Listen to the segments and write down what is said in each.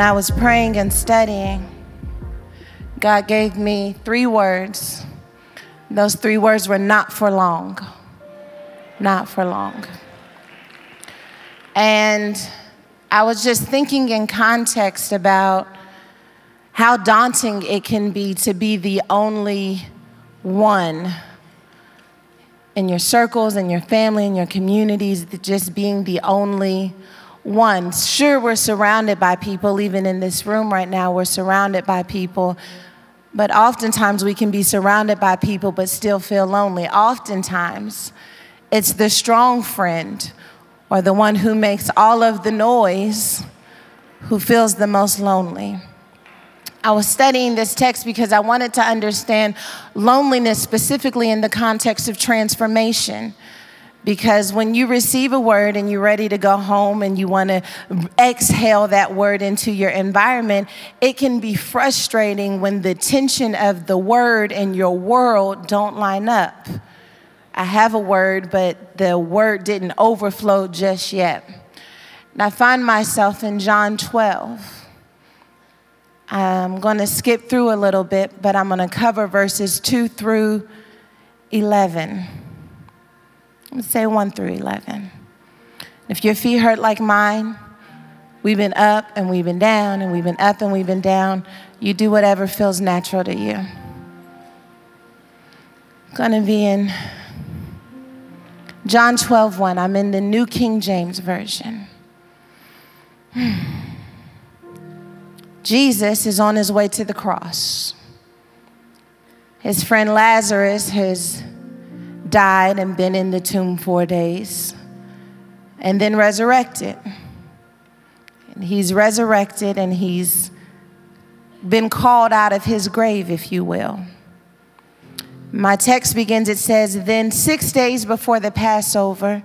When I was praying and studying, God gave me three words. Those three words were not for long. Not for long. And I was just thinking in context about how daunting it can be to be the only one in your circles, in your family, in your communities, just being the only one. Sure, we're surrounded by people, even in this room right now, we're surrounded by people. But oftentimes we can be surrounded by people but still feel lonely. Oftentimes, it's the strong friend or the one who makes all of the noise who feels the most lonely. I was studying this text because I wanted to understand loneliness specifically in the context of transformation. Because when you receive a word and you're ready to go home and you want to exhale that word into your environment, it can be frustrating when the tension of the word and your world don't line up. I have a word, but the word didn't overflow just yet. And I find myself in John 12. I'm going to skip through a little bit, but I'm going to cover verses 2 through 11. Let's say 1 through 11. If your feet hurt like mine, we've been up and we've been down and we've been up and we've been down. You do whatever feels natural to you. I'm to be in John 12, 1. I'm in the New King James Version. Jesus is on his way to the cross. His friend Lazarus has died and been in the tomb four days and then resurrected. And he's resurrected and he's been called out of his grave, if you will. My text begins, it says, Then six days before the Passover,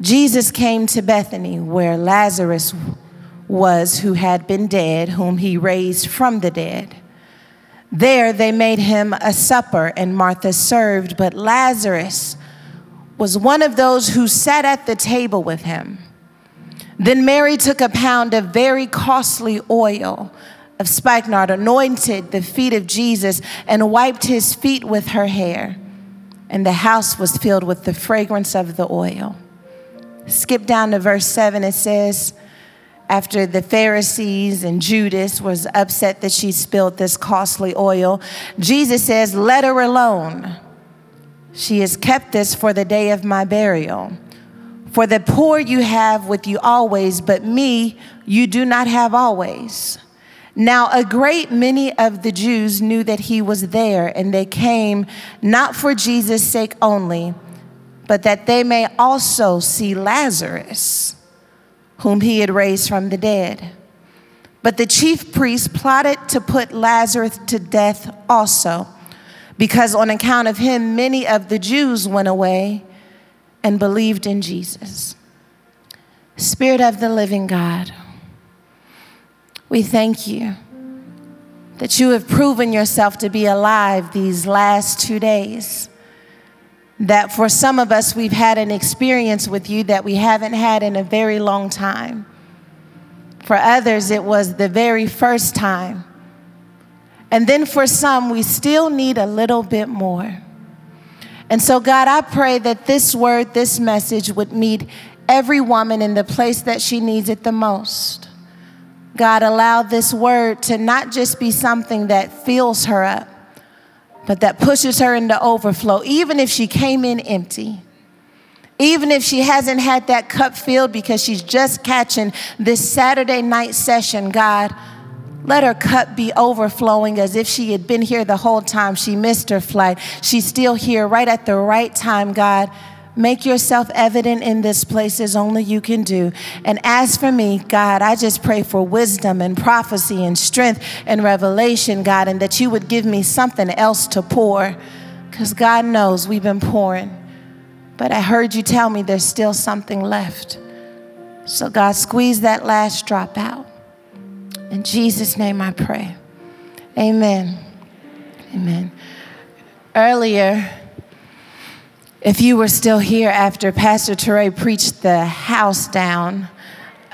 Jesus came to Bethany where Lazarus was who had been dead, whom he raised from the dead. There they made him a supper, and Martha served, but Lazarus was one of those who sat at the table with him. Then Mary took a pound of very costly oil of spikenard, anointed the feet of Jesus, and wiped his feet with her hair. And the house was filled with the fragrance of the oil. Skip down to verse 7, it says, after the Pharisees and Judas was upset that she spilled this costly oil, Jesus says, Let her alone. She has kept this for the day of my burial. For the poor you have with you always, but me you do not have always. Now, a great many of the Jews knew that he was there, and they came not for Jesus' sake only, but that they may also see Lazarus whom he had raised from the dead. But the chief priests plotted to put Lazarus to death also, because on account of him, many of the Jews went away and believed in Jesus. Spirit of the living God, we thank you that you have proven yourself to be alive these last two days that for some of us, we've had an experience with you that we haven't had in a very long time. For others, it was the very first time. And then for some, we still need a little bit more. And so, God, I pray that this word, this message would meet every woman in the place that she needs it the most. God, allow this word to not just be something that fills her up, but that pushes her into overflow, even if she came in empty. Even if she hasn't had that cup filled because she's just catching this Saturday night session, God, let her cup be overflowing as if she had been here the whole time. She missed her flight. She's still here right at the right time, God. Make yourself evident in this place as only you can do. And as for me, God, I just pray for wisdom and prophecy and strength and revelation, God, and that you would give me something else to pour. Because God knows we've been pouring. But I heard you tell me there's still something left. So, God, squeeze that last drop out. In Jesus' name I pray. Amen. Amen. Earlier, if you were still here after Pastor Touré preached the house down,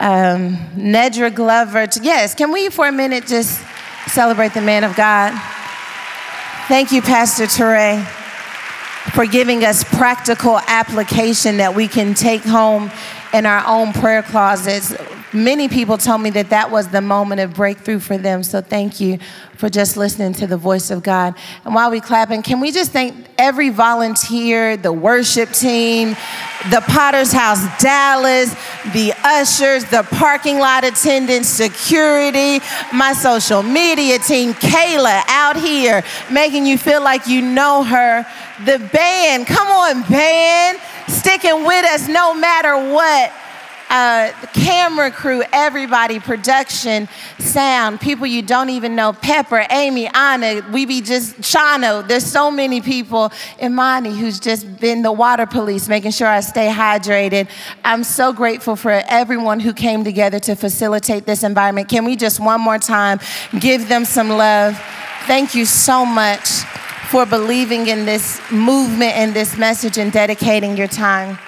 um, Nedra Glover, yes, can we for a minute just celebrate the man of God? Thank you, Pastor Touré, for giving us practical application that we can take home in our own prayer closets many people told me that that was the moment of breakthrough for them. So thank you for just listening to the voice of God. And while we clapping, can we just thank every volunteer, the worship team, the Potter's House Dallas, the ushers, the parking lot attendants, security, my social media team, Kayla out here making you feel like you know her. The band, come on, band, sticking with us no matter what uh, camera crew, everybody, production, sound, people you don't even know, Pepper, Amy, Anna, we be just, Shano, there's so many people, Imani, who's just been the water police, making sure I stay hydrated. I'm so grateful for everyone who came together to facilitate this environment. Can we just one more time give them some love? Thank you so much for believing in this movement and this message and dedicating your time.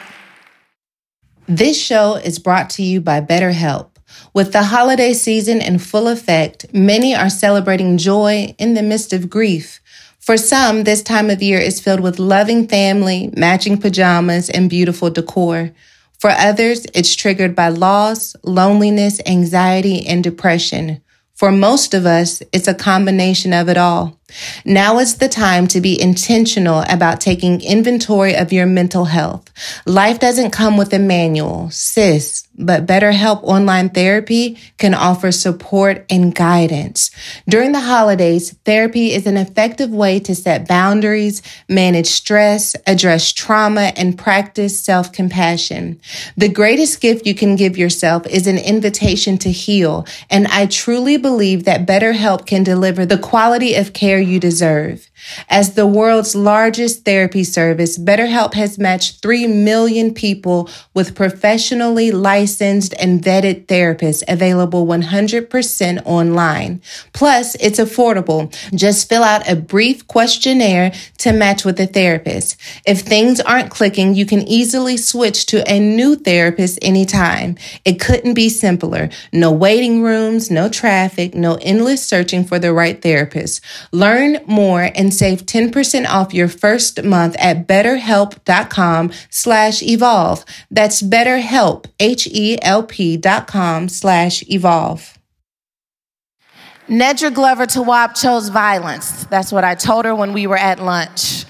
This show is brought to you by BetterHelp. With the holiday season in full effect, many are celebrating joy in the midst of grief. For some, this time of year is filled with loving family, matching pajamas, and beautiful decor. For others, it's triggered by loss, loneliness, anxiety, and depression. For most of us, it's a combination of it all. Now is the time to be intentional about taking inventory of your mental health. Life doesn't come with a manual, sis, but BetterHelp Online Therapy can offer support and guidance. During the holidays, therapy is an effective way to set boundaries, manage stress, address trauma, and practice self compassion. The greatest gift you can give yourself is an invitation to heal, and I truly believe that BetterHelp can deliver the quality of care you deserve. As the world's largest therapy service, BetterHelp has matched 3 million people with professionally licensed and vetted therapists available 100% online. Plus, it's affordable. Just fill out a brief questionnaire to match with a therapist. If things aren't clicking, you can easily switch to a new therapist anytime. It couldn't be simpler. No waiting rooms, no traffic, no endless searching for the right therapist. Learn more and save 10% off your first month at betterhelp.com slash evolve. That's betterhelp, H-E-L-P dot com slash evolve. Nedra Glover Tawwab chose violence. That's what I told her when we were at lunch.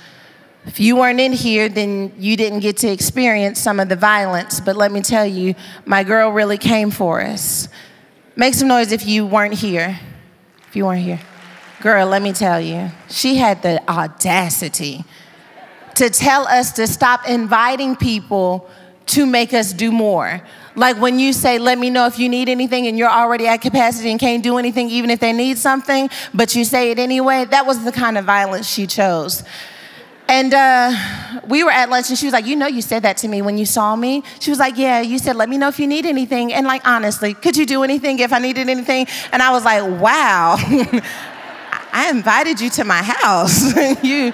If you weren't in here, then you didn't get to experience some of the violence. But let me tell you, my girl really came for us. Make some noise if you weren't here. If you weren't here. Girl, let me tell you, she had the audacity to tell us to stop inviting people to make us do more. Like when you say, let me know if you need anything and you're already at capacity and can't do anything, even if they need something, but you say it anyway, that was the kind of violence she chose. And uh, we were at lunch, and she was like, You know, you said that to me when you saw me. She was like, Yeah, you said, Let me know if you need anything. And, like, honestly, could you do anything if I needed anything? And I was like, Wow. I invited you to my house. you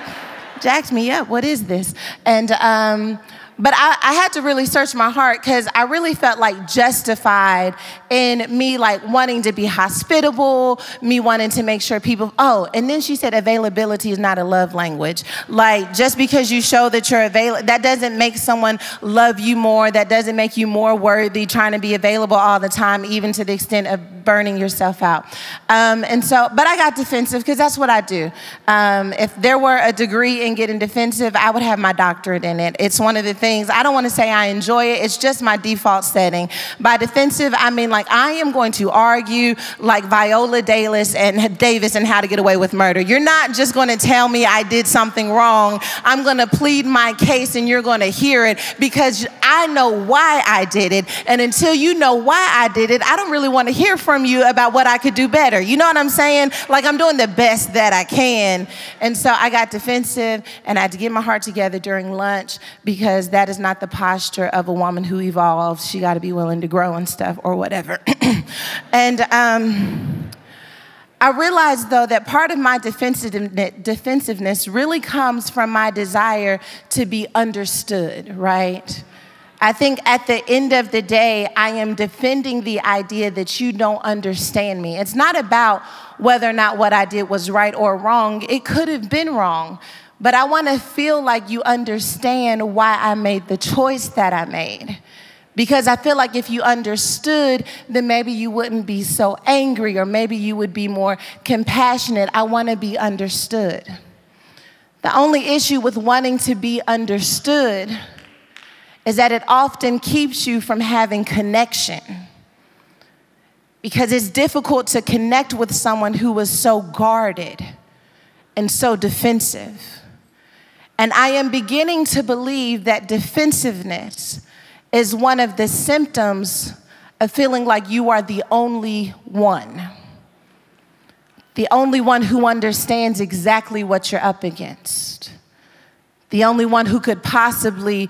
jacked me up. What is this? And um, but I, I, had to really search my heart because I really felt like justified in me like wanting to be hospitable, me wanting to make sure people, oh, and then she said availability is not a love language. Like just because you show that you're available, that doesn't make someone love you more. That doesn't make you more worthy trying to be available all the time, even to the extent of burning yourself out. Um, and so, but I got defensive because that's what I do. Um, if there were a degree in getting defensive, I would have my doctorate in it. It's one of the things. I don't want to say I enjoy it, it's just my default setting. By defensive, I mean like I am going to argue like Viola Davis and Davis and how to get away with murder. You're not just going to tell me I did something wrong. I'm going to plead my case and you're going to hear it because I know why I did it. And until you know why I did it, I don't really want to hear from you about what I could do better. You know what I'm saying? Like I'm doing the best that I can. And so I got defensive and I had to get my heart together during lunch because that is not the posture of a woman who evolves. She got to be willing to grow and stuff or whatever. and um, I realized though that part of my defensiveness really comes from my desire to be understood, right? I think at the end of the day, I am defending the idea that you don't understand me. It's not about whether or not what I did was right or wrong, it could have been wrong. But I want to feel like you understand why I made the choice that I made. Because I feel like if you understood, then maybe you wouldn't be so angry or maybe you would be more compassionate. I want to be understood. The only issue with wanting to be understood is that it often keeps you from having connection. Because it's difficult to connect with someone who is so guarded and so defensive. And I am beginning to believe that defensiveness is one of the symptoms of feeling like you are the only one. The only one who understands exactly what you're up against. The only one who could possibly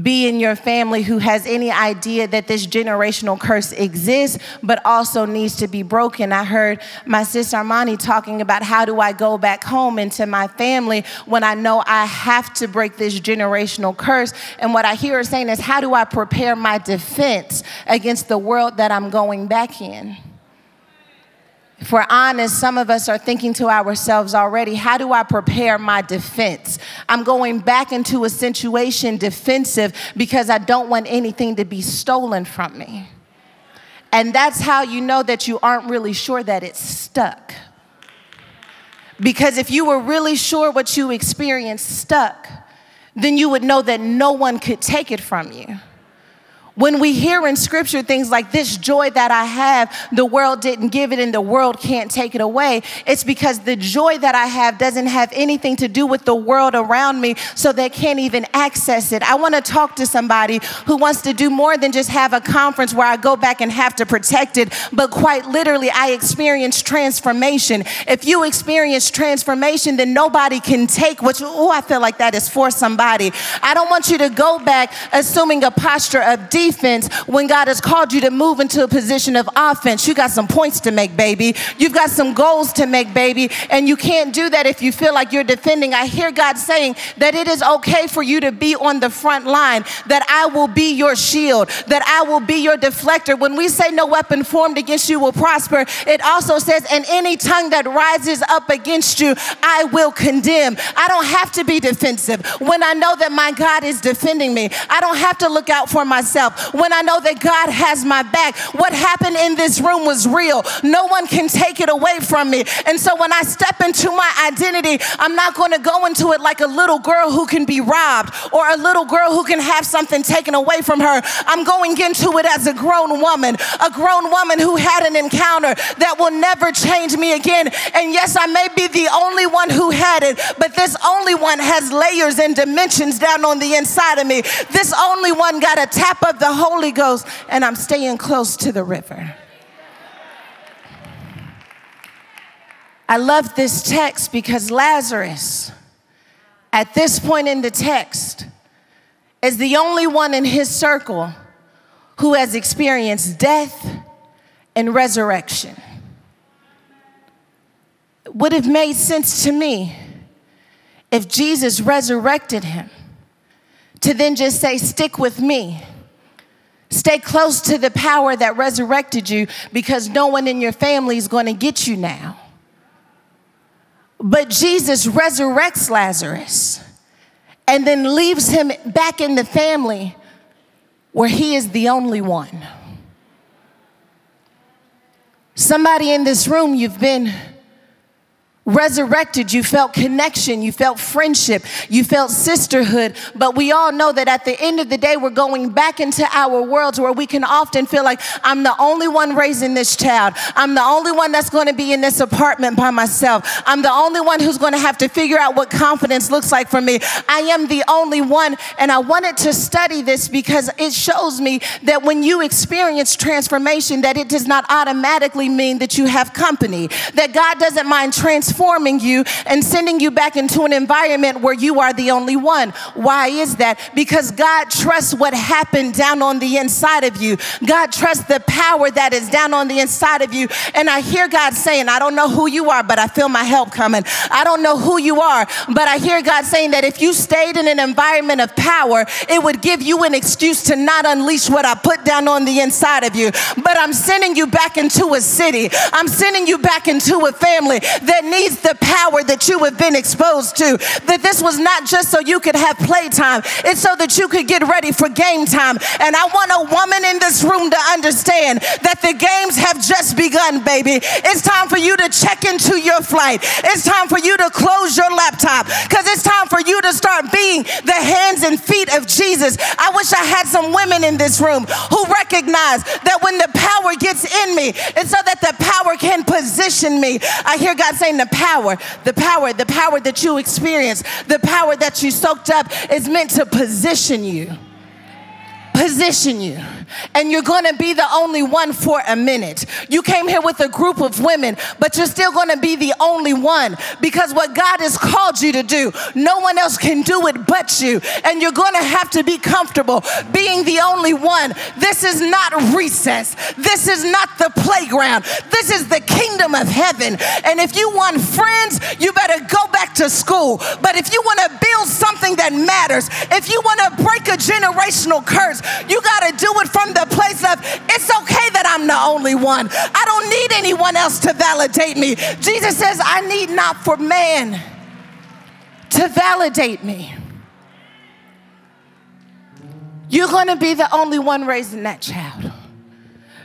be in your family who has any idea that this generational curse exists, but also needs to be broken. I heard my sister Armani talking about how do I go back home into my family when I know I have to break this generational curse. And what I hear her saying is, how do I prepare my defense against the world that I'm going back in? If we're honest, some of us are thinking to ourselves already, how do I prepare my defense? I'm going back into a situation defensive because I don't want anything to be stolen from me. And that's how you know that you aren't really sure that it's stuck. Because if you were really sure what you experienced stuck, then you would know that no one could take it from you. When we hear in scripture things like this joy that I have, the world didn't give it and the world can't take it away, it's because the joy that I have doesn't have anything to do with the world around me, so they can't even access it. I want to talk to somebody who wants to do more than just have a conference where I go back and have to protect it, but quite literally, I experience transformation. If you experience transformation, then nobody can take what you, oh, I feel like that is for somebody. I don't want you to go back assuming a posture of defense defense when God has called you to move into a position of offense. You got some points to make, baby. You've got some goals to make, baby. And you can't do that if you feel like you're defending. I hear God saying that it is okay for you to be on the front line, that I will be your shield, that I will be your deflector. When we say no weapon formed against you will prosper, it also says, and any tongue that rises up against you, I will condemn. I don't have to be defensive when I know that my God is defending me. I don't have to look out for myself when I know that God has my back. What happened in this room was real. No one can take it away from me. And so when I step into my identity, I'm not going to go into it like a little girl who can be robbed or a little girl who can have something taken away from her. I'm going into it as a grown woman, a grown woman who had an encounter that will never change me again. And yes, I may be the only one who had it, but this only one has layers and dimensions down on the inside of me. This only one got a tap of the Holy Ghost and I'm staying close to the river. I love this text because Lazarus, at this point in the text, is the only one in his circle who has experienced death and resurrection. It would have made sense to me if Jesus resurrected him to then just say, Stick with me Stay close to the power that resurrected you because no one in your family is going to get you now. But Jesus resurrects Lazarus and then leaves him back in the family where he is the only one. Somebody in this room, you've been resurrected, you felt connection, you felt friendship, you felt sisterhood. But we all know that at the end of the day, we're going back into our worlds where we can often feel like I'm the only one raising this child. I'm the only one that's going to be in this apartment by myself. I'm the only one who's going to have to figure out what confidence looks like for me. I am the only one. And I wanted to study this because it shows me that when you experience transformation, that it does not automatically mean that you have company, that God doesn't mind transforming transforming you and sending you back into an environment where you are the only one. Why is that? Because God trusts what happened down on the inside of you. God trusts the power that is down on the inside of you. And I hear God saying, I don't know who you are, but I feel my help coming. I don't know who you are, but I hear God saying that if you stayed in an environment of power, it would give you an excuse to not unleash what I put down on the inside of you. But I'm sending you back into a city. I'm sending you back into a family that needs the power that you have been exposed to. That this was not just so you could have playtime, it's so that you could get ready for game time. And I want a woman in this room to understand that the games have just begun, baby. It's time for you to check into your flight. It's time for you to close your laptop because it's time for you to start being the hands and feet of Jesus. I wish I had some women in this room who recognize that when the power gets in me, it's so that the power can position me. I hear God saying the power, the power, the power that you experience, the power that you soaked up is meant to position you position you. And you're gonna be the only one for a minute. You came here with a group of women, but you're still gonna be the only one because what God has called you to do, no one else can do it but you. And you're gonna have to be comfortable being the only one. This is not recess, this is not the playground, this is the kingdom of heaven. And if you want friends, you better go back to school. But if you wanna build something that matters, if you wanna break a generational curse, you got to do it from the place of, it's okay that I'm the only one. I don't need anyone else to validate me. Jesus says, I need not for man to validate me. You're going to be the only one raising that child.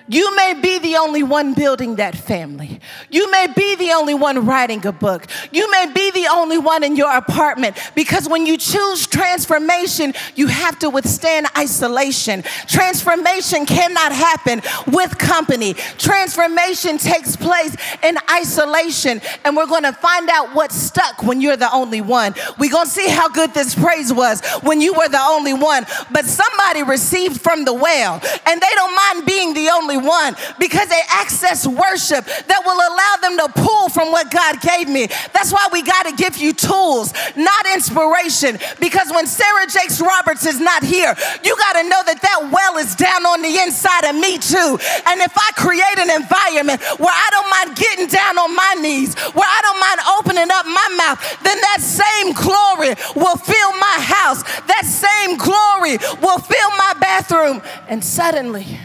You may be the only one building that family. You may be the only one writing a book. You may be the only one in your apartment because when you choose transformation, you have to withstand isolation. Transformation cannot happen with company. Transformation takes place in isolation, and we're going to find out what's stuck when you're the only one. We're going to see how good this praise was when you were the only one, but somebody received from the well, and they don't mind being the only one because they access worship that will allow them to pull from what God gave me. That's why we got to give you tools, not inspiration. Because when Sarah Jakes Roberts is not here, you got to know that that well is down on the inside of me too. And if I create an environment where I don't mind getting down on my knees, where I don't mind opening up my mouth, then that same glory will fill my house. That same glory will fill my bathroom. And suddenly,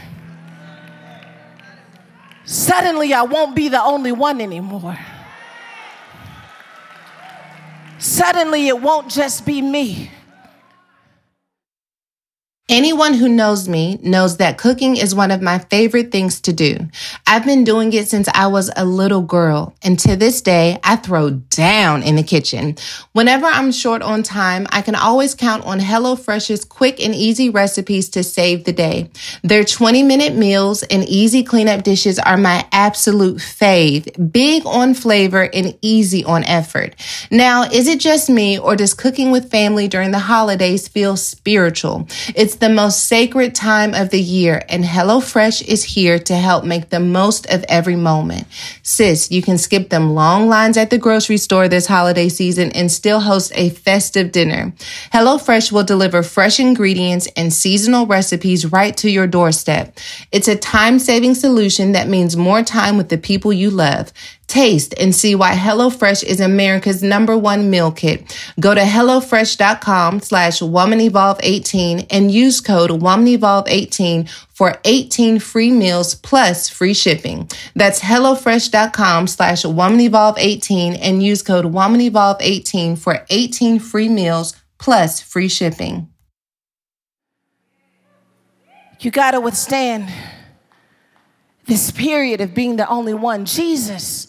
suddenly I won't be the only one anymore. Suddenly it won't just be me. Anyone who knows me knows that cooking is one of my favorite things to do. I've been doing it since I was a little girl, and to this day, I throw down in the kitchen. Whenever I'm short on time, I can always count on HelloFresh's quick and easy recipes to save the day. Their 20 minute meals and easy cleanup dishes are my absolute fave, big on flavor and easy on effort. Now, is it just me, or does cooking with family during the holidays feel spiritual? It's the most sacred time of the year, and HelloFresh is here to help make the most of every moment. Sis, you can skip them long lines at the grocery store this holiday season and still host a festive dinner. HelloFresh will deliver fresh ingredients and seasonal recipes right to your doorstep. It's a time saving solution that means more time with the people you love. Taste and see why HelloFresh is America's number one meal kit. Go to HelloFresh.com slash WomanEvolve18 and use code WomanEvolve18 for 18 free meals plus free shipping. That's HelloFresh.com slash WomanEvolve18 and use code WomanEvolve18 for 18 free meals plus free shipping. You got to withstand this period of being the only one. Jesus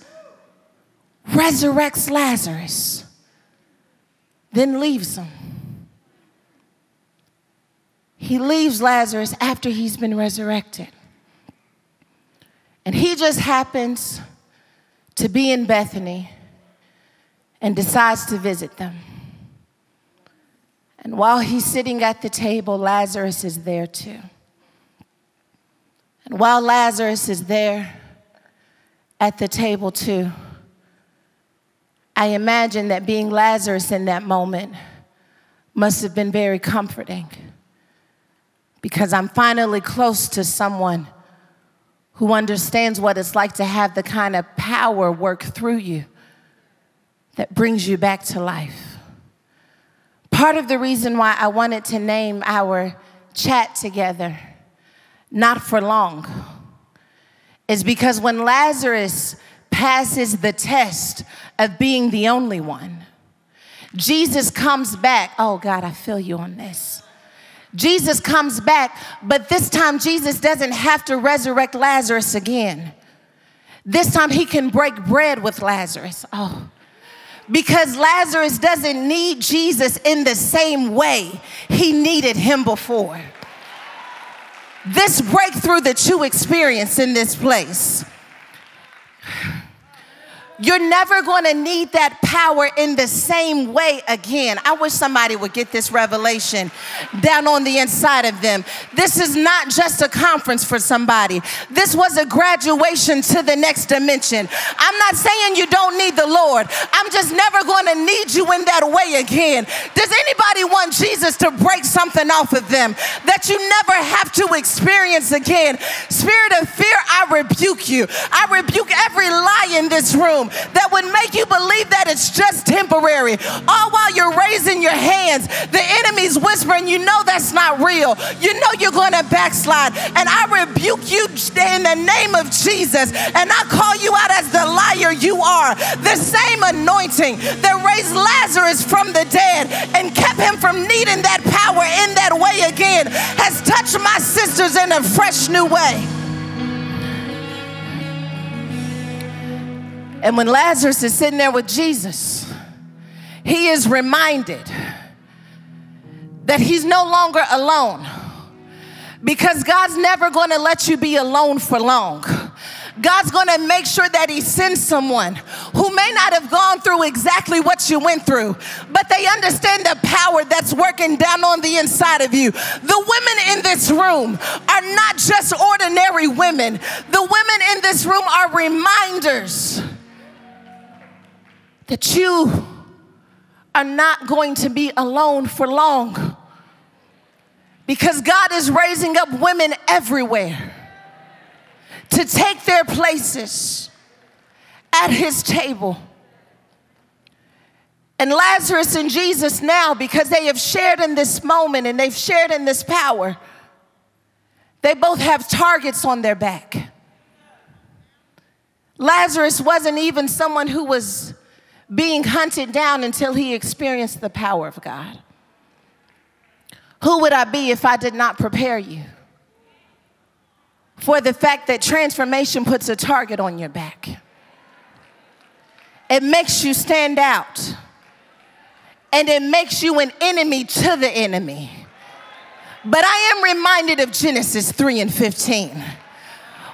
resurrects Lazarus, then leaves him. He leaves Lazarus after he's been resurrected. And he just happens to be in Bethany and decides to visit them. And while he's sitting at the table, Lazarus is there too. And while Lazarus is there at the table too, I imagine that being Lazarus in that moment must have been very comforting because I'm finally close to someone who understands what it's like to have the kind of power work through you that brings you back to life. Part of the reason why I wanted to name our chat together, Not for Long, is because when Lazarus passes the test of being the only one, Jesus comes back. Oh God, I feel you on this. Jesus comes back, but this time Jesus doesn't have to resurrect Lazarus again. This time he can break bread with Lazarus. Oh, because Lazarus doesn't need Jesus in the same way he needed him before. This breakthrough that you experience in this place you're never going to need that power in the same way again. I wish somebody would get this revelation down on the inside of them. This is not just a conference for somebody, this was a graduation to the next dimension. I'm not saying you don't need the Lord, I'm just never going to need you in that way again. Does anybody want Jesus to break something off of them that you never have to experience again? Spirit of fear, I rebuke you. I rebuke every lie in this room that would make you believe that it's just temporary. All while you're raising your hands, the enemy's whispering, you know that's not real. You know you're going to backslide. And I rebuke you in the name of Jesus. And I call you out as the liar you are. The same anointing that raised Lazarus from the dead and kept him from needing that power in that way again has touched my sisters in a fresh new way. And when Lazarus is sitting there with Jesus, he is reminded that he's no longer alone because God's never going to let you be alone for long. God's gonna make sure that He sends someone who may not have gone through exactly what you went through, but they understand the power that's working down on the inside of you. The women in this room are not just ordinary women, the women in this room are reminders that you are not going to be alone for long because God is raising up women everywhere to take their places at his table. And Lazarus and Jesus now, because they have shared in this moment and they've shared in this power, they both have targets on their back. Lazarus wasn't even someone who was being hunted down until he experienced the power of God. Who would I be if I did not prepare you? For the fact that transformation puts a target on your back, it makes you stand out, and it makes you an enemy to the enemy. But I am reminded of Genesis 3 and 15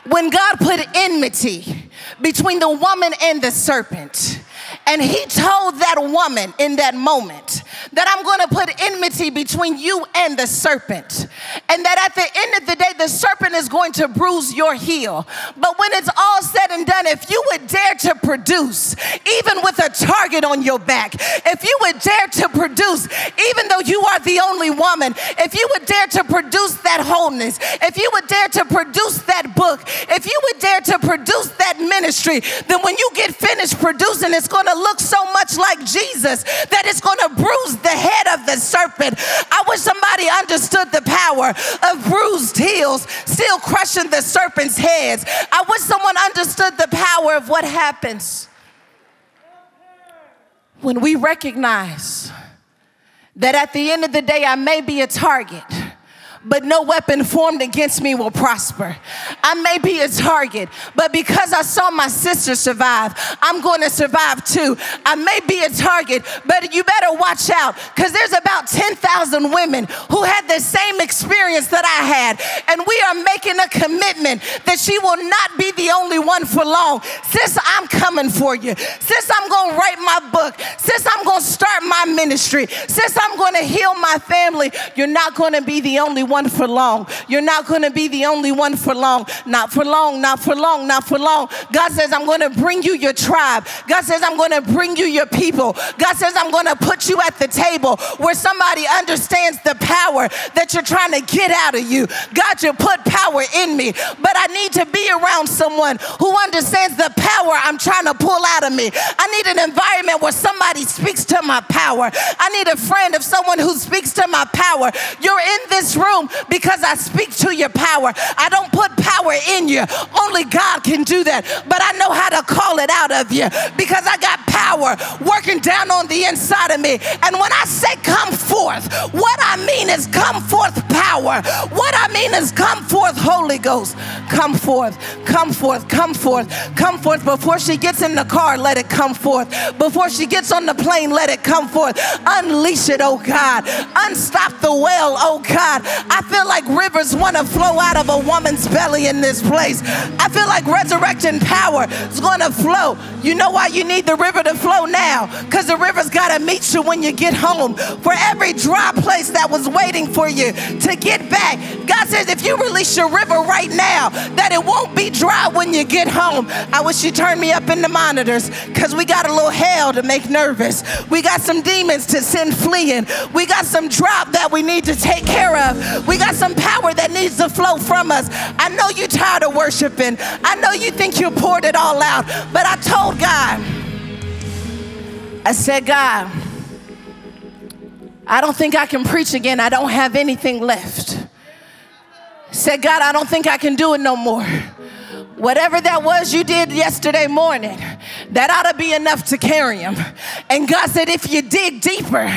when God put enmity between the woman and the serpent. And he told that woman in that moment that I'm going to put enmity between you and the serpent. And that at the end of the day, the serpent is going to bruise your heel. But when it's all said and done, if you would dare to produce, even with a target on your back, if you would dare to produce, even though you are the only woman, if you would dare to produce that wholeness, if you would dare to produce that book, if you would dare to produce that ministry, then when you get finished producing, it's going to look so much like Jesus that it's going to bruise the head of the serpent. I wish somebody understood the power of bruised heels still crushing the serpent's heads. I wish someone understood the power of what happens when we recognize that at the end of the day, I may be a target, but no weapon formed against me will prosper. I may be a target, but because I saw my sister survive, I'm going to survive too. I may be a target, but you better watch out because there's about 10,000 women who had the same experience that I had. And we are making a commitment that she will not be the only one for long. Sis, I'm coming for you. Sis, I'm going to write my book. Sis, I'm going to start my ministry. Sis, I'm going to heal my family. You're not going to be the only one for long. You're not going to be the only one for long. Not for long, not for long, not for long. God says, I'm going to bring you your tribe. God says, I'm going to bring you your people. God says, I'm going to put you at the table where somebody understands the power that you're trying to get out of you. God, you put power in me, but I need to be around someone who understands the power I'm trying to pull out of me. I need an environment where somebody speaks to my power. I need a friend of someone who speaks to my power. You're in this room because I speak to your power. I don't put power in you. Only God can do that. But I know how to call it out of you because I got power working down on the inside of me. And when I say come forth, what I mean is come forth power. What I mean is come forth Holy Ghost. Come forth, come forth, come forth, come forth. Before she gets in the car, let it come forth. Before she gets on the plane, let it come forth. Unleash it, oh God. Unstop the well, oh God. I feel like rivers want to flow out of a woman's belly in this place. I feel like resurrection power is going to flow. You know why you need the river to flow now? Because the river's got to meet you when you get home. For every dry place that was waiting for you to get back, God says, if you release your river right now, that it won't be dry when you get home. I wish you turned me up in the monitors because we got a little hell to make nervous. We got some demons to send fleeing. We got some drop that we need to take care of. We got some power that needs to flow from us. I know you're tired of worshiping. I know you think you poured it all out, but I told God, I said, God, I don't think I can preach again. I don't have anything left. Said, God, I don't think I can do it no more. Whatever that was you did yesterday morning, that ought to be enough to carry him. And God said, if you dig deeper,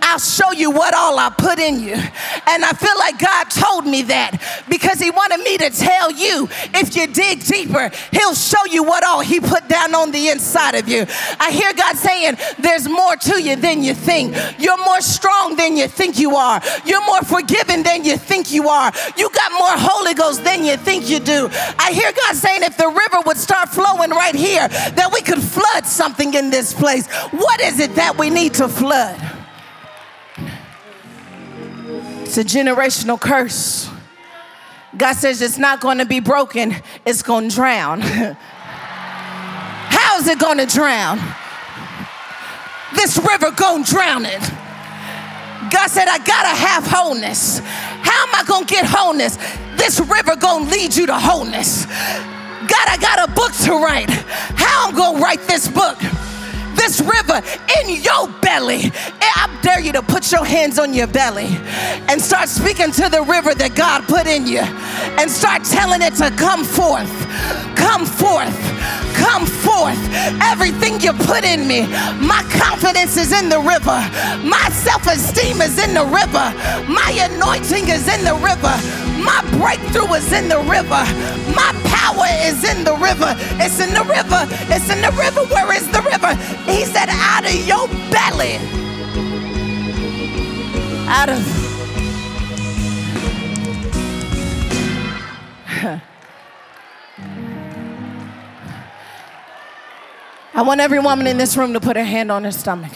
I'll show you what all I put in you. And I feel like God told me that because He wanted me to tell you if you dig deeper, He'll show you what all He put down on the inside of you. I hear God saying, there's more to you than you think. You're more strong than you think you are. You're more forgiven than you think you are. You got more Holy Ghost than you think you do. I hear God saying, saying if the river would start flowing right here, that we could flood something in this place. What is it that we need to flood? It's a generational curse. God says it's not going to be broken, it's going to drown. How is it going to drown? This river going to drown it. God said, I gotta have wholeness. How am I gonna get wholeness? This river gonna lead you to wholeness. God, I got a book to write. How I'm gonna write this book? This river in your belly. I dare you to put your hands on your belly and start speaking to the river that God put in you and start telling it to come forth. Come forth. Come forth. Everything you put in me. My confidence is in the river. My self esteem is in the river. My anointing is in the river. My breakthrough is in the river. My power is in the river. It's in the river. It's in the river. Where is the river? He said, out of your belly. Out of. I want every woman in this room to put her hand on her stomach.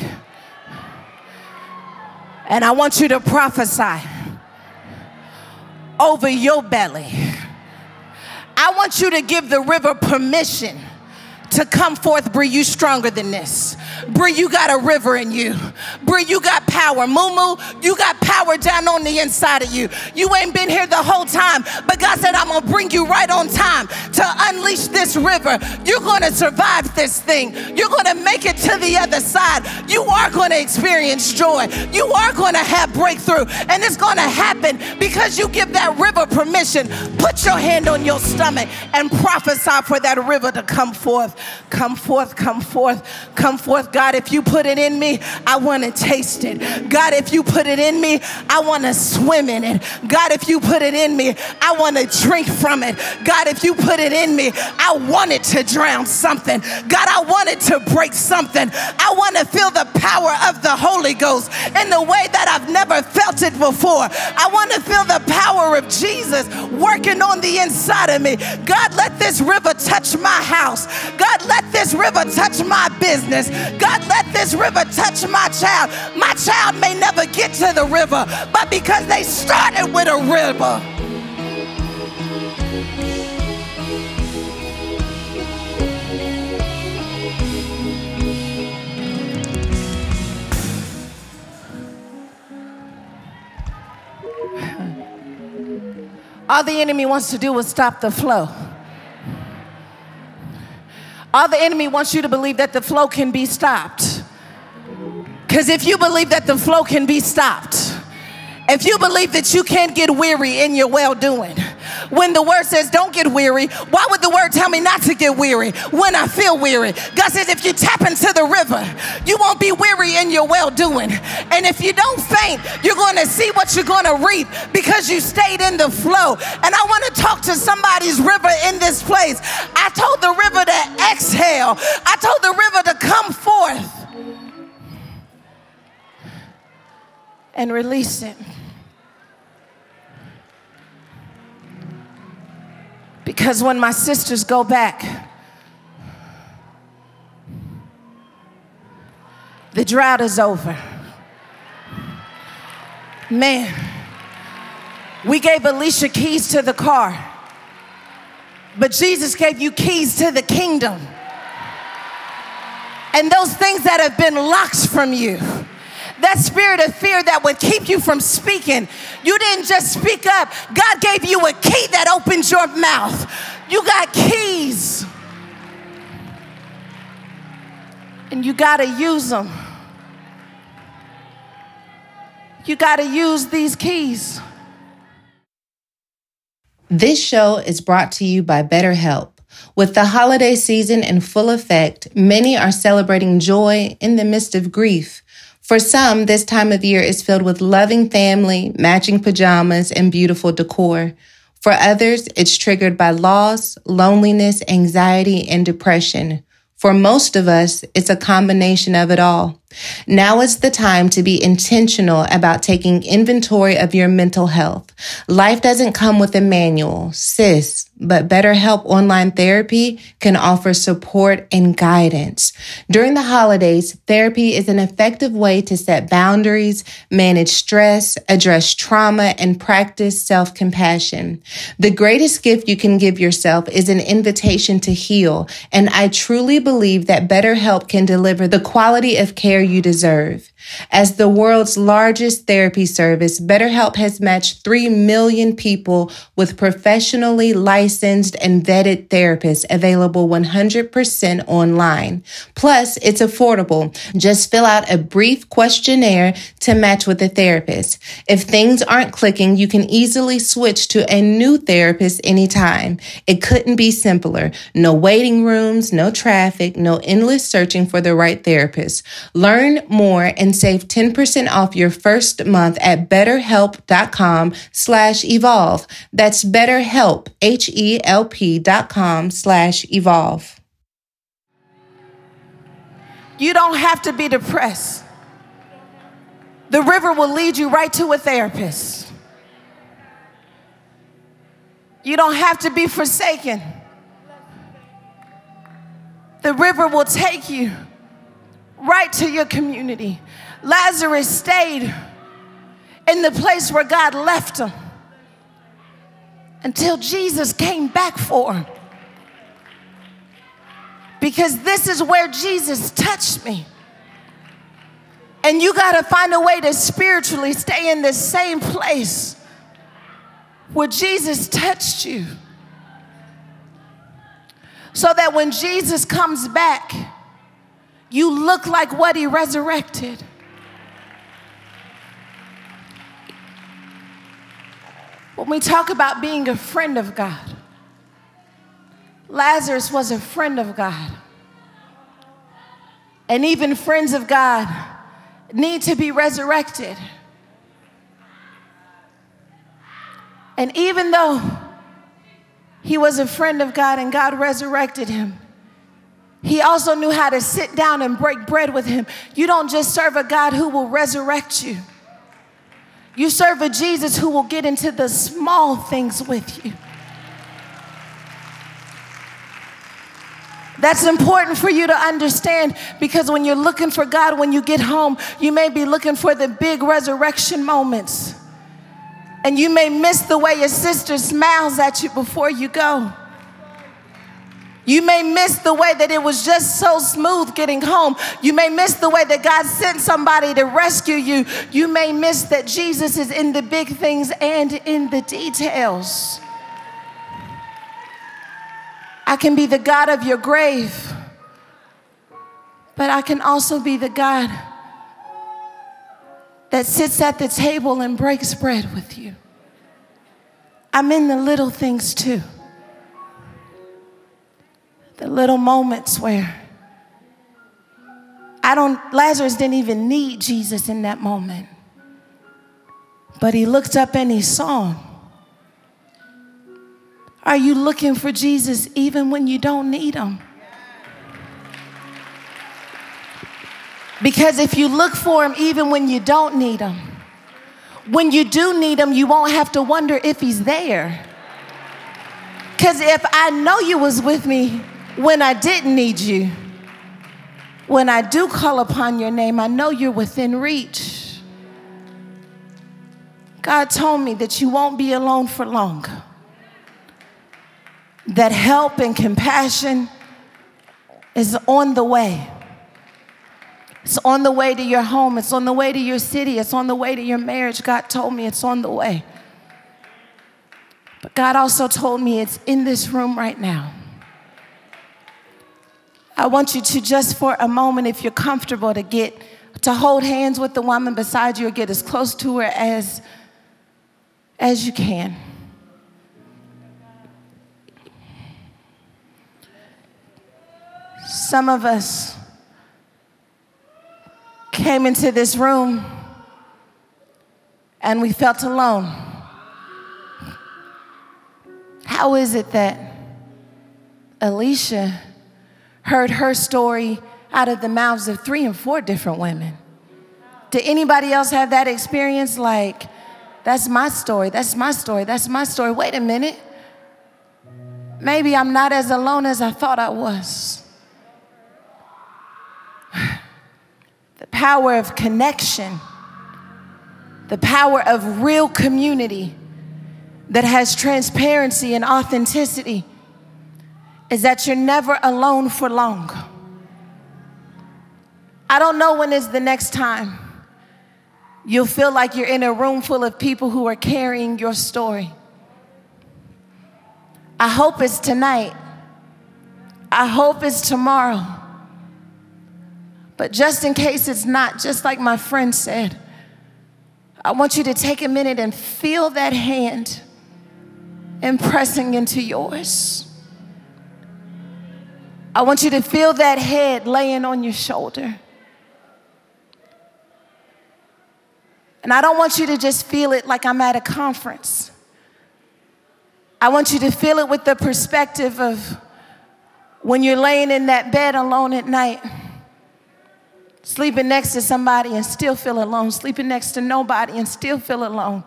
And I want you to prophesy over your belly. I want you to give the river permission to come forth, Bree, you stronger than this. Bree, you got a river in you. Bree, you got power. Moo you got power down on the inside of you. You ain't been here the whole time, but God said, I'm gonna bring you right on time to unleash this river. You're gonna survive this thing. You're gonna make it to the other side. You are gonna experience joy. You are gonna have breakthrough, and it's gonna happen because you give that river permission. Put your hand on your stomach and prophesy for that river to come forth. Come forth, come forth, come forth. God, if you put it in me, I want to taste it. God, if you put it in me, I want to swim in it. God, if you put it in me, I want to drink from it. God, if you put it in me, I want it to drown something. God, I want it to break something. I want to feel the power of the Holy Ghost in the way that I've never felt it before. I want to feel the power of Jesus working on the inside of me. God, let this river touch my house. God, let this river touch my business. God, let this river touch my child. My child may never get to the river, but because they started with a river. All the enemy wants to do is stop the flow. All the enemy wants you to believe that the flow can be stopped. Because if you believe that the flow can be stopped, if you believe that you can't get weary in your well doing, when the word says don't get weary, why would the word tell me not to get weary when I feel weary? God says if you tap into the river, you won't be weary in your well doing. And if you don't faint, you're going to see what you're going to reap because you stayed in the flow. And I want to talk to somebody's river in this place. I told the river to exhale, I told the river to come forth and release it. Because when my sisters go back, the drought is over. Man, we gave Alicia keys to the car, but Jesus gave you keys to the kingdom. And those things that have been locked from you that spirit of fear that would keep you from speaking. You didn't just speak up, God gave you a key that opens your mouth. You got keys. And you got to use them. You got to use these keys. This show is brought to you by BetterHelp. With the holiday season in full effect, many are celebrating joy in the midst of grief. For some, this time of year is filled with loving family, matching pajamas, and beautiful decor. For others, it's triggered by loss, loneliness, anxiety, and depression. For most of us, it's a combination of it all. Now is the time to be intentional about taking inventory of your mental health. Life doesn't come with a manual, sis but BetterHelp Online Therapy can offer support and guidance. During the holidays, therapy is an effective way to set boundaries, manage stress, address trauma, and practice self compassion. The greatest gift you can give yourself is an invitation to heal, and I truly believe that BetterHelp can deliver the quality of care you deserve. As the world's largest therapy service, BetterHelp has matched 3 million people with professionally licensed and vetted therapists available 100% online. Plus, it's affordable. Just fill out a brief questionnaire to match with a therapist. If things aren't clicking, you can easily switch to a new therapist anytime. It couldn't be simpler. No waiting rooms, no traffic, no endless searching for the right therapist. Learn more and save 10% off your first month at betterhelp.com slash evolve. That's betterhelp, H-E-L-P dot com slash evolve. You don't have to be depressed. The river will lead you right to a therapist. You don't have to be forsaken. The river will take you right to your community. Lazarus stayed in the place where God left him until Jesus came back for him. Because this is where Jesus touched me. And you got to find a way to spiritually stay in the same place where Jesus touched you. So that when Jesus comes back, you look like what he resurrected. When we talk about being a friend of God, Lazarus was a friend of God. And even friends of God need to be resurrected. And even though he was a friend of God and God resurrected him, he also knew how to sit down and break bread with him. You don't just serve a God who will resurrect you, you serve a Jesus who will get into the small things with you. That's important for you to understand because when you're looking for God, when you get home, you may be looking for the big resurrection moments. And you may miss the way your sister smiles at you before you go. You may miss the way that it was just so smooth getting home. You may miss the way that God sent somebody to rescue you. You may miss that Jesus is in the big things and in the details. I can be the God of your grave, but I can also be the God that sits at the table and breaks bread with you. I'm in the little things too. The little moments where I don't, Lazarus didn't even need Jesus in that moment. But he looked up and he saw him. Are you looking for Jesus even when you don't need him? Because if you look for him even when you don't need him, when you do need him, you won't have to wonder if he's there. Because if I know you was with me when I didn't need you, when I do call upon your name, I know you're within reach. God told me that you won't be alone for long that help and compassion is on the way. It's on the way to your home, it's on the way to your city, it's on the way to your marriage. God told me it's on the way. But God also told me it's in this room right now. I want you to just for a moment, if you're comfortable, to get to hold hands with the woman beside you or get as close to her as as you can. Some of us came into this room and we felt alone. How is it that Alicia heard her story out of the mouths of three and four different women? Did anybody else have that experience? Like, that's my story, that's my story, that's my story. Wait a minute. Maybe I'm not as alone as I thought I was. the power of connection, the power of real community that has transparency and authenticity is that you're never alone for long. I don't know when is the next time you'll feel like you're in a room full of people who are carrying your story. I hope it's tonight. I hope it's tomorrow. But just in case it's not, just like my friend said, I want you to take a minute and feel that hand impressing into yours. I want you to feel that head laying on your shoulder. And I don't want you to just feel it like I'm at a conference. I want you to feel it with the perspective of when you're laying in that bed alone at night Sleeping next to somebody and still feel alone. Sleeping next to nobody and still feel alone.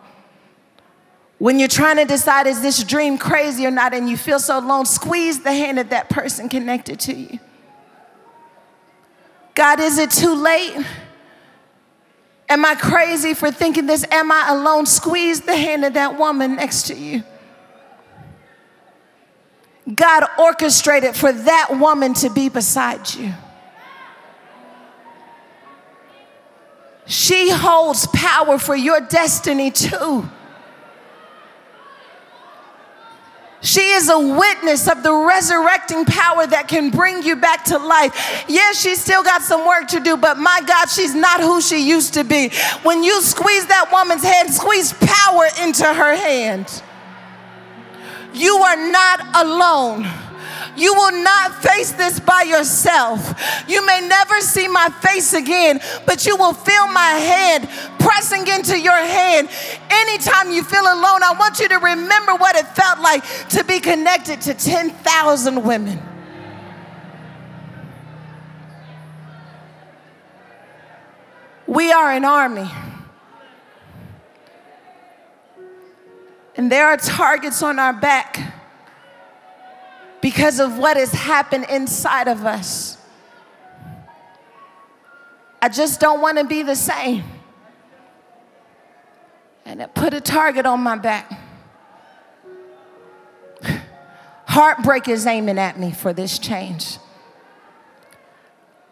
When you're trying to decide, is this dream crazy or not, and you feel so alone, squeeze the hand of that person connected to you. God, is it too late? Am I crazy for thinking this? Am I alone? Squeeze the hand of that woman next to you. God orchestrated for that woman to be beside you. She holds power for your destiny too. She is a witness of the resurrecting power that can bring you back to life. Yes, she's still got some work to do, but my God, she's not who she used to be. When you squeeze that woman's hand, squeeze power into her hand. You are not alone. You will not face this by yourself. You may never see my face again, but you will feel my hand pressing into your hand. Anytime you feel alone, I want you to remember what it felt like to be connected to 10,000 women. We are an army. And there are targets on our back because of what has happened inside of us. I just don't want to be the same. And it put a target on my back. Heartbreak is aiming at me for this change.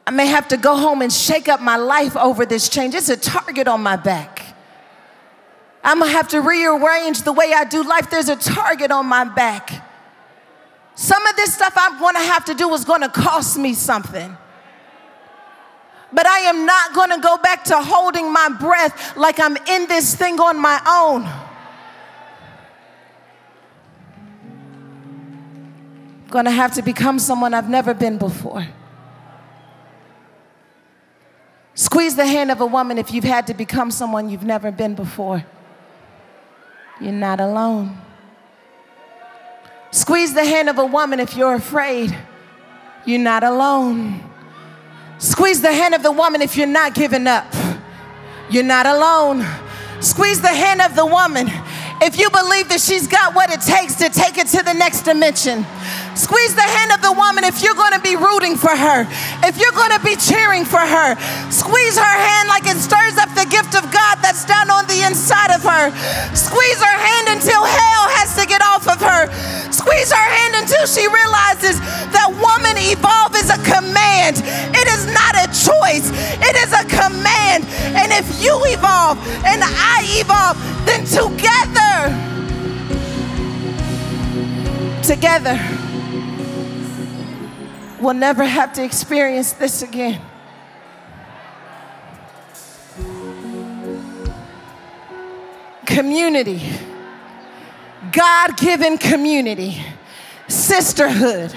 I may have to go home and shake up my life over this change. It's a target on my back. I'm gonna have to rearrange the way I do life. There's a target on my back. Some of this stuff I'm gonna have to do is gonna cost me something. But I am not gonna go back to holding my breath like I'm in this thing on my own. I'm gonna have to become someone I've never been before. Squeeze the hand of a woman if you've had to become someone you've never been before. You're not alone. Squeeze the hand of a woman if you're afraid. You're not alone. Squeeze the hand of the woman if you're not giving up. You're not alone. Squeeze the hand of the woman if you believe that she's got what it takes to take it to the next dimension. Squeeze the hand of the woman if you're going to be rooting for her, if you're going to be cheering for her. Squeeze her hand like it stirs up the gift of God that's down on the inside of her. Squeeze her her hand until she realizes that woman evolve is a command. It is not a choice, it is a command. And if you evolve and I evolve, then together, together, we'll never have to experience this again. Community, God given community sisterhood.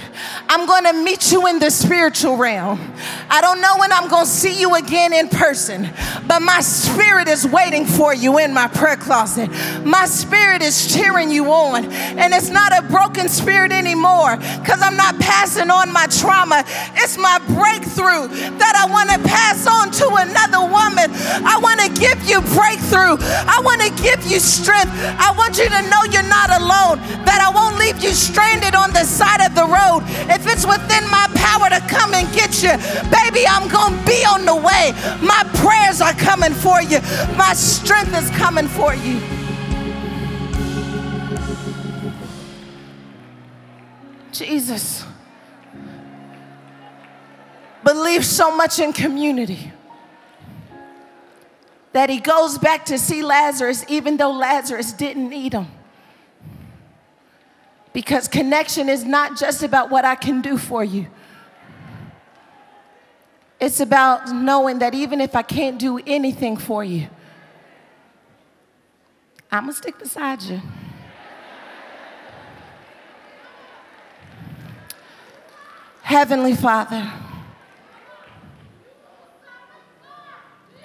I'm going to meet you in the spiritual realm. I don't know when I'm going to see you again in person, but my spirit is waiting for you in my prayer closet. My spirit is cheering you on. And it's not a broken spirit anymore because I'm not passing on my trauma. It's my breakthrough that I want to pass on to another woman. I want to give you breakthrough. I want to give you strength. I want you to know you're not alone, that I won't leave you stranded on the side of the road. If it's within my power to come and get you, baby, I'm going to be on the way. My prayers are coming for you, my strength is coming for you. Jesus. Believe so much in community that he goes back to see Lazarus even though Lazarus didn't need him. Because connection is not just about what I can do for you. It's about knowing that even if I can't do anything for you, I'm gonna stick beside you. Heavenly Father,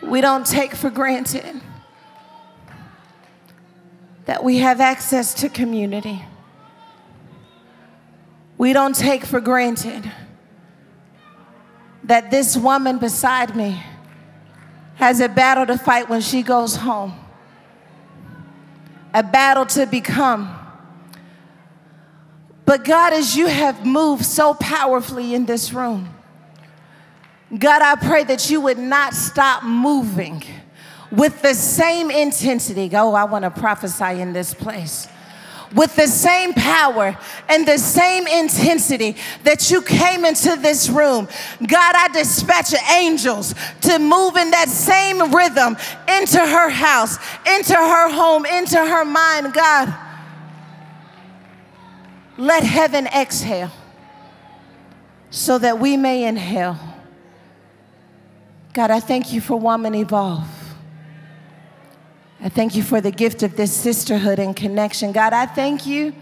we don't take for granted that we have access to community. We don't take for granted that this woman beside me has a battle to fight when she goes home, a battle to become. But God, as you have moved so powerfully in this room, God, I pray that you would not stop moving with the same intensity. Oh, I want to prophesy in this place with the same power and the same intensity that you came into this room. God, I dispatch angels to move in that same rhythm into her house, into her home, into her mind. God, let heaven exhale so that we may inhale. God, I thank you for Woman Evolve. I thank you for the gift of this sisterhood and connection. God, I thank you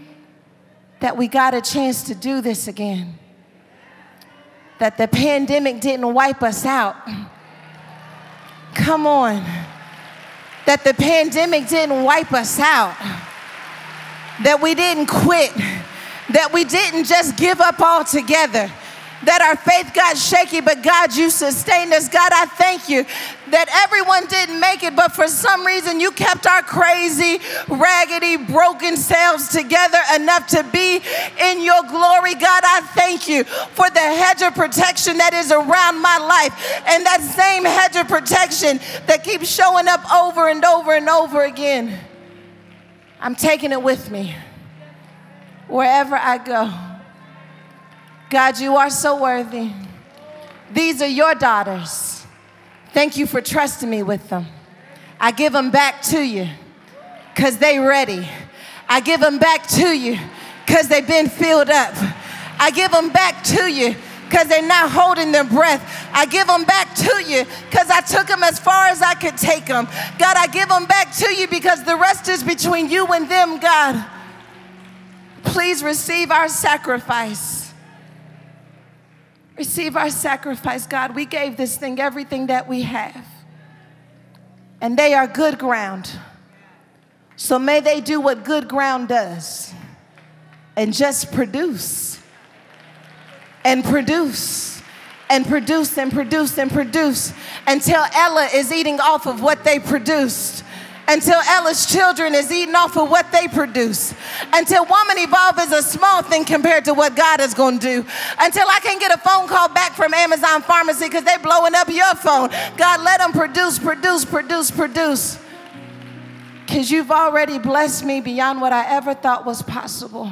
that we got a chance to do this again. That the pandemic didn't wipe us out. Come on. That the pandemic didn't wipe us out. That we didn't quit. That we didn't just give up altogether that our faith got shaky, but God, you sustained us. God, I thank you that everyone didn't make it, but for some reason you kept our crazy, raggedy, broken selves together enough to be in your glory. God, I thank you for the hedge of protection that is around my life and that same hedge of protection that keeps showing up over and over and over again. I'm taking it with me wherever I go. God, you are so worthy. These are your daughters. Thank you for trusting me with them. I give them back to you because they ready. I give them back to you because they've been filled up. I give them back to you because they're not holding their breath. I give them back to you because I took them as far as I could take them. God, I give them back to you because the rest is between you and them, God. Please receive our sacrifice. Receive our sacrifice, God. We gave this thing everything that we have. And they are good ground. So may they do what good ground does and just produce and produce and produce and produce and produce until Ella is eating off of what they produced until Ella's children is eating off of what they produce, until Woman Evolve is a small thing compared to what God is going to do, until I can get a phone call back from Amazon Pharmacy because they're blowing up your phone. God, let them produce, produce, produce, produce. Because you've already blessed me beyond what I ever thought was possible.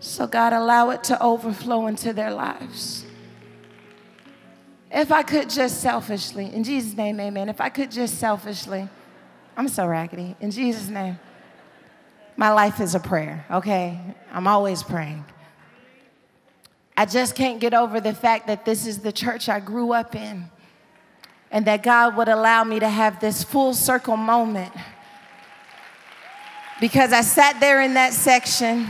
So, God, allow it to overflow into their lives. If I could just selfishly, in Jesus' name, amen. If I could just selfishly, I'm so raggedy. In Jesus' name, my life is a prayer, okay? I'm always praying. I just can't get over the fact that this is the church I grew up in and that God would allow me to have this full circle moment. Because I sat there in that section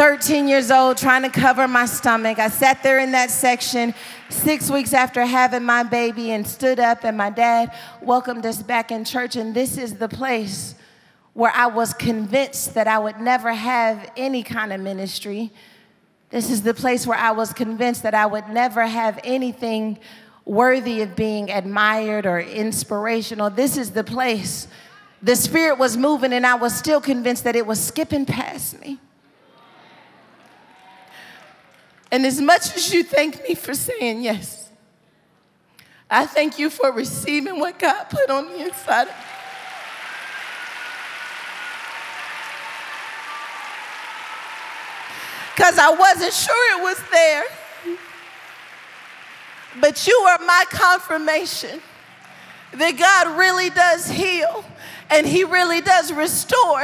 13 years old, trying to cover my stomach. I sat there in that section six weeks after having my baby and stood up, and my dad welcomed us back in church. And this is the place where I was convinced that I would never have any kind of ministry. This is the place where I was convinced that I would never have anything worthy of being admired or inspirational. This is the place the Spirit was moving, and I was still convinced that it was skipping past me. And as much as you thank me for saying yes, I thank you for receiving what God put on the inside of me. Because I wasn't sure it was there. But you are my confirmation that God really does heal and he really does restore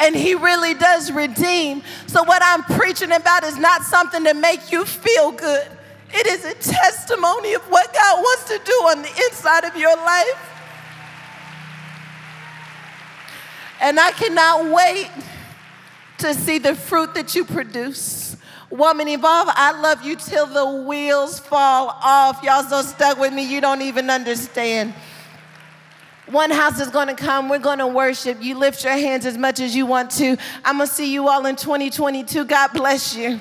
and he really does redeem. So, what I'm preaching about is not something to make you feel good, it is a testimony of what God wants to do on the inside of your life. And I cannot wait to see the fruit that you produce. Woman Evolve, I love you till the wheels fall off. Y'all so stuck with me, you don't even understand. One house is going to come. We're going to worship. You lift your hands as much as you want to. I'm going to see you all in 2022. God bless you.